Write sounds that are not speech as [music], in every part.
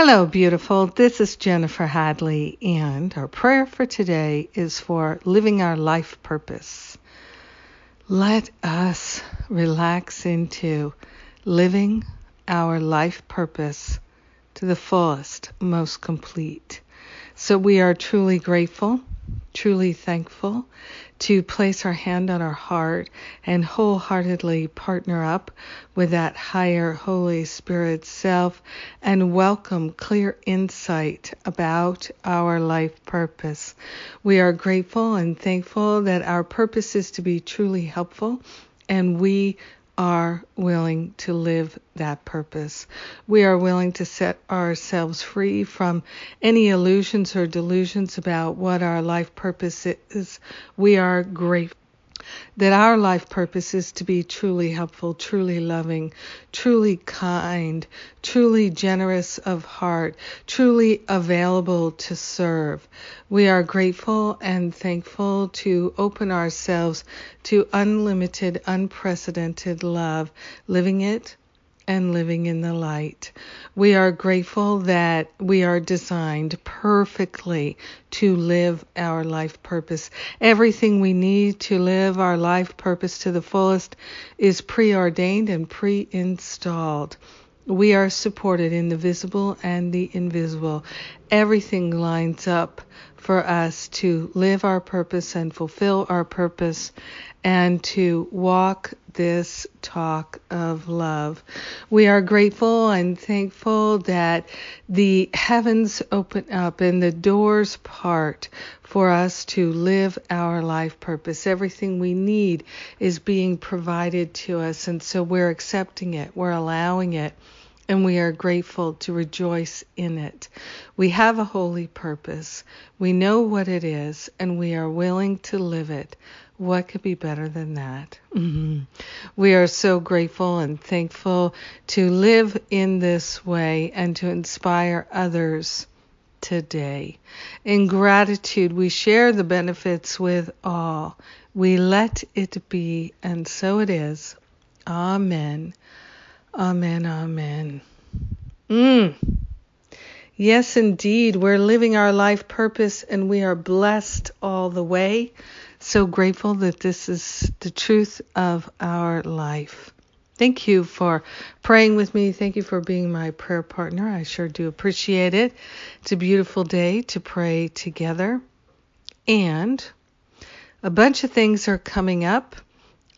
Hello, beautiful. This is Jennifer Hadley, and our prayer for today is for living our life purpose. Let us relax into living our life purpose to the fullest, most complete. So we are truly grateful truly thankful to place our hand on our heart and wholeheartedly partner up with that higher Holy Spirit self and welcome clear insight about our life purpose. We are grateful and thankful that our purpose is to be truly helpful and we are willing to live that purpose. We are willing to set ourselves free from any illusions or delusions about what our life purpose is. We are grateful that our life purpose is to be truly helpful, truly loving, truly kind, truly generous of heart, truly available to serve. We are grateful and thankful to open ourselves to unlimited, unprecedented love, living it and living in the light. We are grateful that we are designed perfectly to live our life purpose. Everything we need to live our life purpose to the fullest is preordained and pre installed. We are supported in the visible and the invisible. Everything lines up for us to live our purpose and fulfill our purpose and to walk this talk of love. We are grateful and thankful that the heavens open up and the doors part for us to live our life purpose. Everything we need is being provided to us, and so we're accepting it, we're allowing it and we are grateful to rejoice in it. We have a holy purpose. We know what it is, and we are willing to live it. What could be better than that? Mm-hmm. We are so grateful and thankful to live in this way and to inspire others today. In gratitude, we share the benefits with all. We let it be, and so it is. Amen. Amen, amen. Mm. Yes, indeed, we're living our life purpose and we are blessed all the way. So grateful that this is the truth of our life. Thank you for praying with me. Thank you for being my prayer partner. I sure do appreciate it. It's a beautiful day to pray together. And a bunch of things are coming up.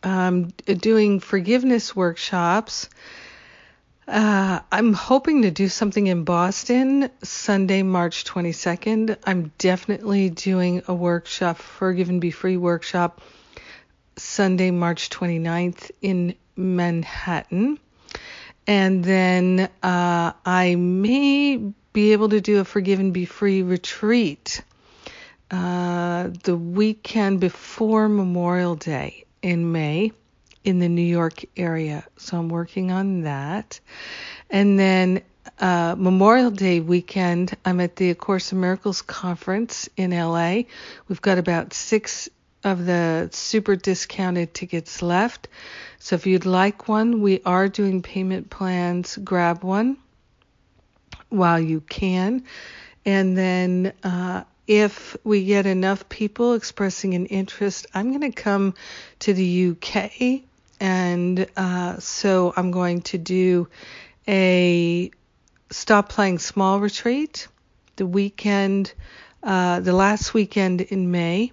I'm doing forgiveness workshops uh, I'm hoping to do something in Boston Sunday, March 22nd. I'm definitely doing a workshop, Forgive and Be Free workshop, Sunday, March 29th in Manhattan. And then uh, I may be able to do a Forgive and Be Free retreat uh, the weekend before Memorial Day in May in the New York area. So I'm working on that. And then uh, Memorial Day weekend, I'm at the A Course in Miracles conference in LA. We've got about six of the super discounted tickets left. So if you'd like one, we are doing payment plans. Grab one while you can. And then uh, if we get enough people expressing an interest, I'm going to come to the UK and uh, so I'm going to do a stop playing small retreat the weekend, uh, the last weekend in May,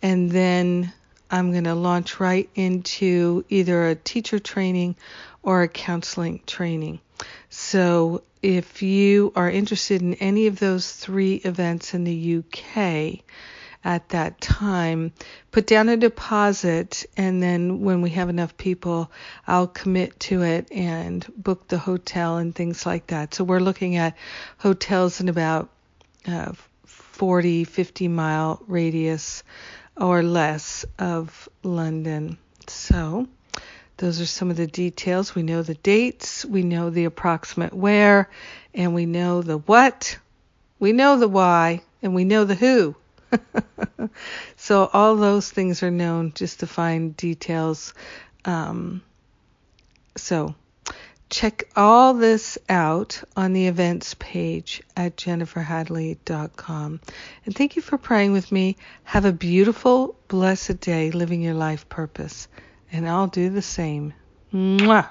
and then I'm going to launch right into either a teacher training or a counseling training. So if you are interested in any of those three events in the UK, at that time. Put down a deposit, and then when we have enough people, I'll commit to it and book the hotel and things like that. So we're looking at hotels in about uh, 40, 50 mile radius or less of London. So those are some of the details. We know the dates, we know the approximate where, and we know the what, we know the why, and we know the who. [laughs] so all those things are known just to find details. Um, so check all this out on the events page at jenniferhadley.com. And thank you for praying with me. Have a beautiful, blessed day living your life purpose. And I'll do the same. Mwah.